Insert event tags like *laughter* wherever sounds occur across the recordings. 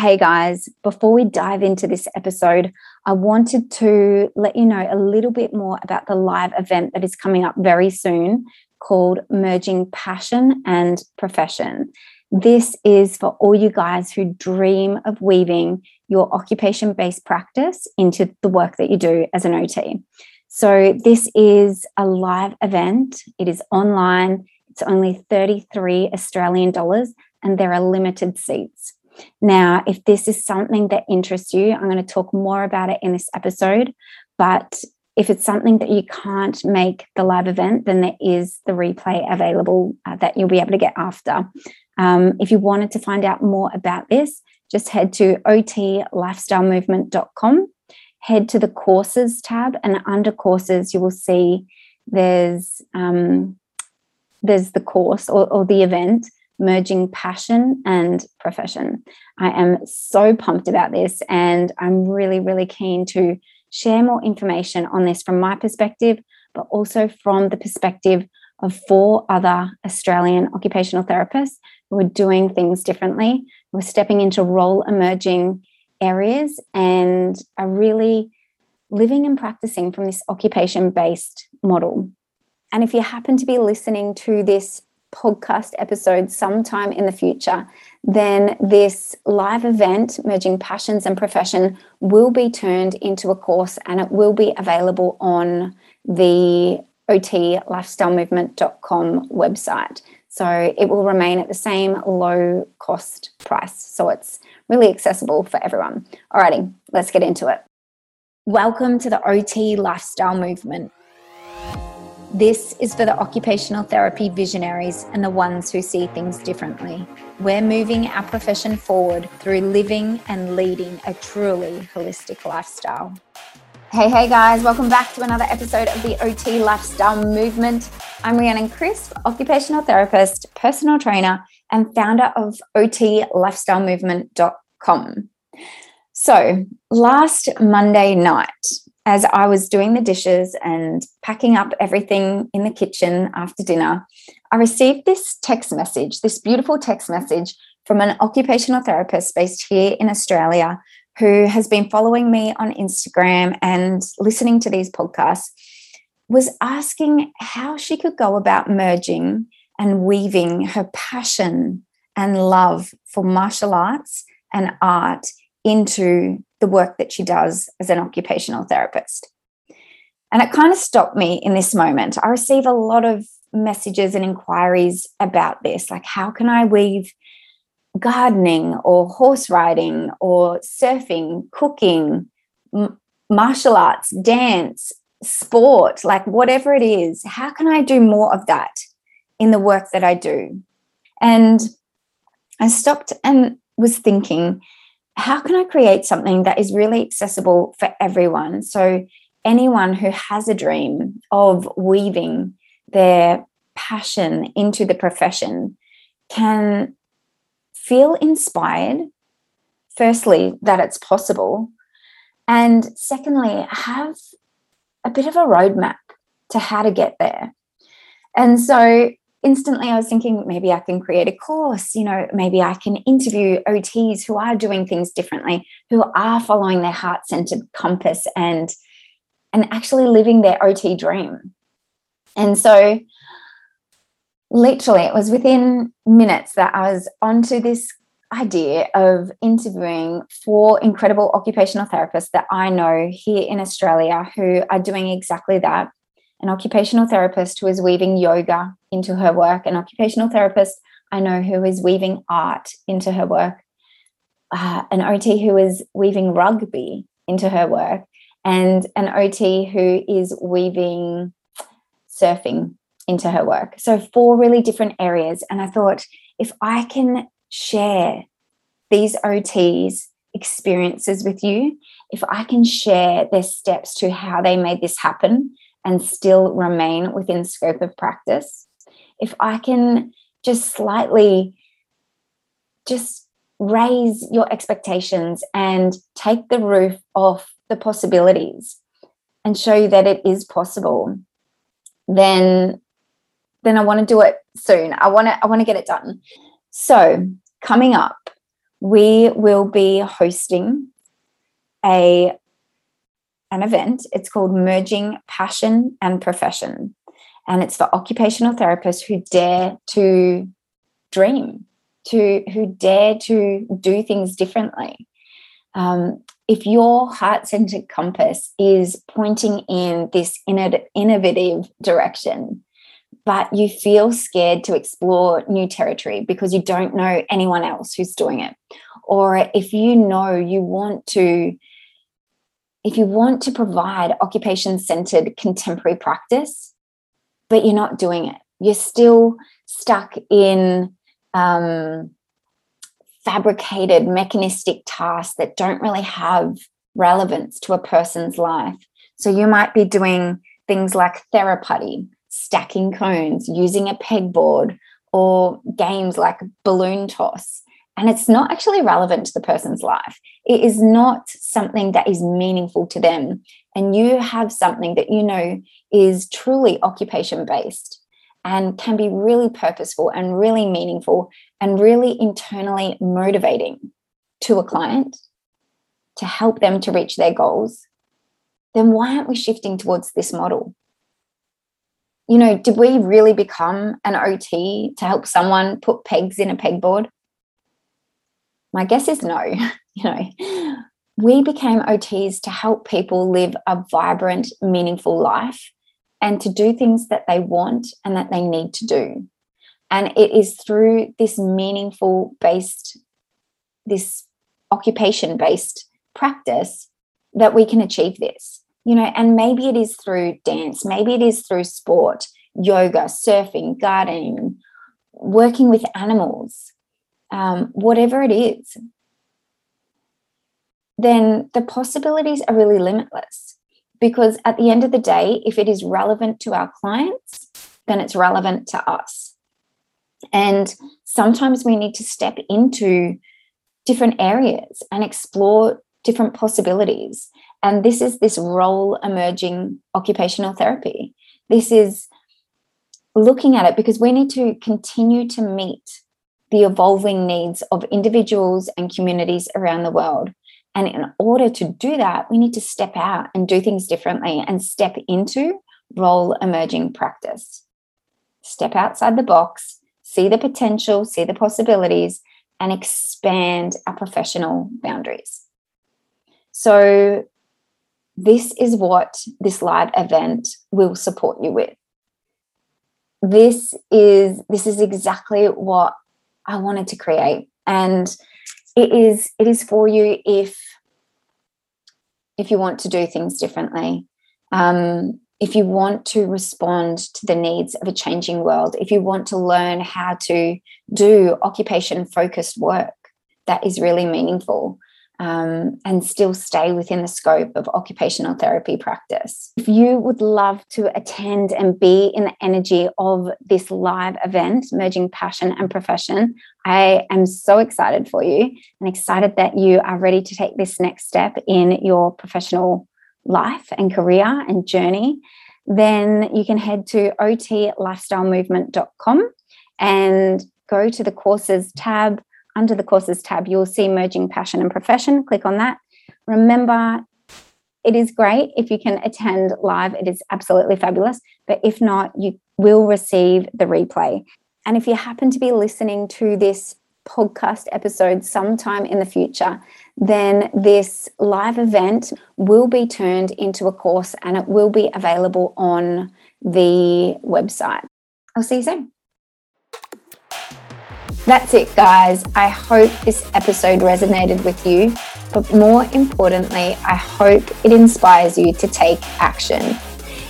Hey guys, before we dive into this episode, I wanted to let you know a little bit more about the live event that is coming up very soon called Merging Passion and Profession. This is for all you guys who dream of weaving your occupation based practice into the work that you do as an OT. So, this is a live event, it is online, it's only 33 Australian dollars, and there are limited seats. Now, if this is something that interests you, I'm going to talk more about it in this episode. But if it's something that you can't make the live event, then there is the replay available uh, that you'll be able to get after. Um, if you wanted to find out more about this, just head to otlifestylemovement.com, head to the courses tab, and under courses, you will see there's um, there's the course or, or the event merging passion and profession. I am so pumped about this, and I'm really, really keen to share more information on this from my perspective, but also from the perspective of four other Australian occupational therapists who are doing things differently, who are stepping into role emerging areas and are really living and practicing from this occupation based model. And if you happen to be listening to this podcast episode sometime in the future, then this live event, Merging Passions and Profession, will be turned into a course and it will be available on the otlifestylemovement.com website. So it will remain at the same low cost price. So it's really accessible for everyone. Alrighty, let's get into it. Welcome to the OT Lifestyle Movement. This is for the occupational therapy visionaries and the ones who see things differently. We're moving our profession forward through living and leading a truly holistic lifestyle. Hey, hey guys, welcome back to another episode of the OT Lifestyle Movement. I'm Rhiannon Crisp, occupational therapist, personal trainer, and founder of OTLifestyleMovement.com. So, last Monday night, as I was doing the dishes and packing up everything in the kitchen after dinner, I received this text message, this beautiful text message from an occupational therapist based here in Australia who has been following me on Instagram and listening to these podcasts. Was asking how she could go about merging and weaving her passion and love for martial arts and art into the work that she does as an occupational therapist. And it kind of stopped me in this moment. I receive a lot of messages and inquiries about this like, how can I weave gardening or horse riding or surfing, cooking, m- martial arts, dance, sport, like whatever it is? How can I do more of that in the work that I do? And I stopped and was thinking, how can I create something that is really accessible for everyone? So, anyone who has a dream of weaving their passion into the profession can feel inspired, firstly, that it's possible. And secondly, have a bit of a roadmap to how to get there. And so instantly I was thinking maybe I can create a course, you know, maybe I can interview OTs who are doing things differently, who are following their heart-centered compass and and actually living their OT dream. And so literally it was within minutes that I was onto this idea of interviewing four incredible occupational therapists that I know here in Australia who are doing exactly that an occupational therapist who is weaving yoga into her work, an occupational therapist I know who is weaving art into her work, uh, an OT who is weaving rugby into her work, and an OT who is weaving surfing into her work. So, four really different areas. And I thought if I can share these OTs' experiences with you, if I can share their steps to how they made this happen, and still remain within scope of practice. If i can just slightly just raise your expectations and take the roof off the possibilities and show you that it is possible then then i want to do it soon. I want to i want to get it done. So coming up we will be hosting a an event. It's called Merging Passion and Profession. And it's for occupational therapists who dare to dream, to who dare to do things differently. Um, if your heart centered compass is pointing in this innovative direction, but you feel scared to explore new territory because you don't know anyone else who's doing it, or if you know you want to if you want to provide occupation centered contemporary practice, but you're not doing it, you're still stuck in um, fabricated mechanistic tasks that don't really have relevance to a person's life. So you might be doing things like therapy, stacking cones, using a pegboard, or games like balloon toss and it's not actually relevant to the person's life. It is not something that is meaningful to them. And you have something that you know is truly occupation based and can be really purposeful and really meaningful and really internally motivating to a client to help them to reach their goals, then why aren't we shifting towards this model? You know, did we really become an OT to help someone put pegs in a pegboard? My guess is no. *laughs* you know, we became OTs to help people live a vibrant, meaningful life and to do things that they want and that they need to do. And it is through this meaningful based, this occupation based practice that we can achieve this. You know, and maybe it is through dance, maybe it is through sport, yoga, surfing, gardening, working with animals, um, whatever it is, then the possibilities are really limitless. Because at the end of the day, if it is relevant to our clients, then it's relevant to us. And sometimes we need to step into different areas and explore different possibilities. And this is this role emerging occupational therapy. This is looking at it because we need to continue to meet the evolving needs of individuals and communities around the world. And in order to do that, we need to step out and do things differently and step into role emerging practice. Step outside the box, see the potential, see the possibilities, and expand our professional boundaries. So, this is what this live event will support you with. This is this is exactly what I wanted to create. And it is it is for you if if you want to do things differently. Um, if you want to respond to the needs of a changing world, if you want to learn how to do occupation focused work that is really meaningful, um, and still stay within the scope of occupational therapy practice. If you would love to attend and be in the energy of this live event, Merging Passion and Profession, I am so excited for you and excited that you are ready to take this next step in your professional life and career and journey. Then you can head to otlifestylemovement.com and go to the courses tab under the courses tab, you'll see Merging Passion and Profession. Click on that. Remember, it is great if you can attend live, it is absolutely fabulous. But if not, you will receive the replay. And if you happen to be listening to this podcast episode sometime in the future, then this live event will be turned into a course and it will be available on the website. I'll see you soon. That's it, guys. I hope this episode resonated with you, but more importantly, I hope it inspires you to take action.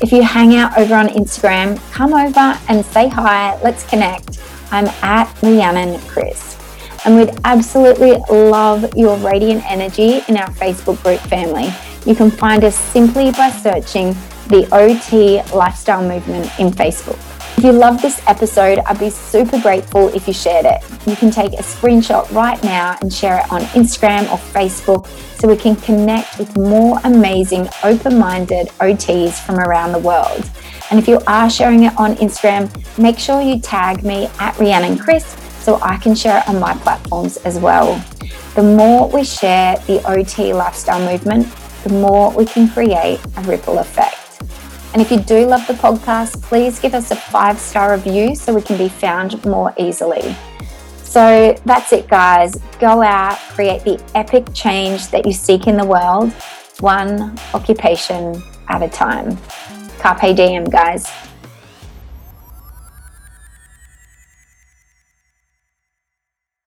If you hang out over on Instagram, come over and say hi. Let's connect. I'm at Rhiannon Crisp. And we'd absolutely love your radiant energy in our Facebook group family. You can find us simply by searching the OT Lifestyle Movement in Facebook. If you love this episode, I'd be super grateful if you shared it. You can take a screenshot right now and share it on Instagram or Facebook so we can connect with more amazing, open minded OTs from around the world. And if you are sharing it on Instagram, make sure you tag me at Rhiannon Crisp so I can share it on my platforms as well. The more we share the OT lifestyle movement, the more we can create a ripple effect. And if you do love the podcast, please give us a five star review so we can be found more easily. So that's it, guys. Go out, create the epic change that you seek in the world, one occupation at a time. Carpe diem, guys.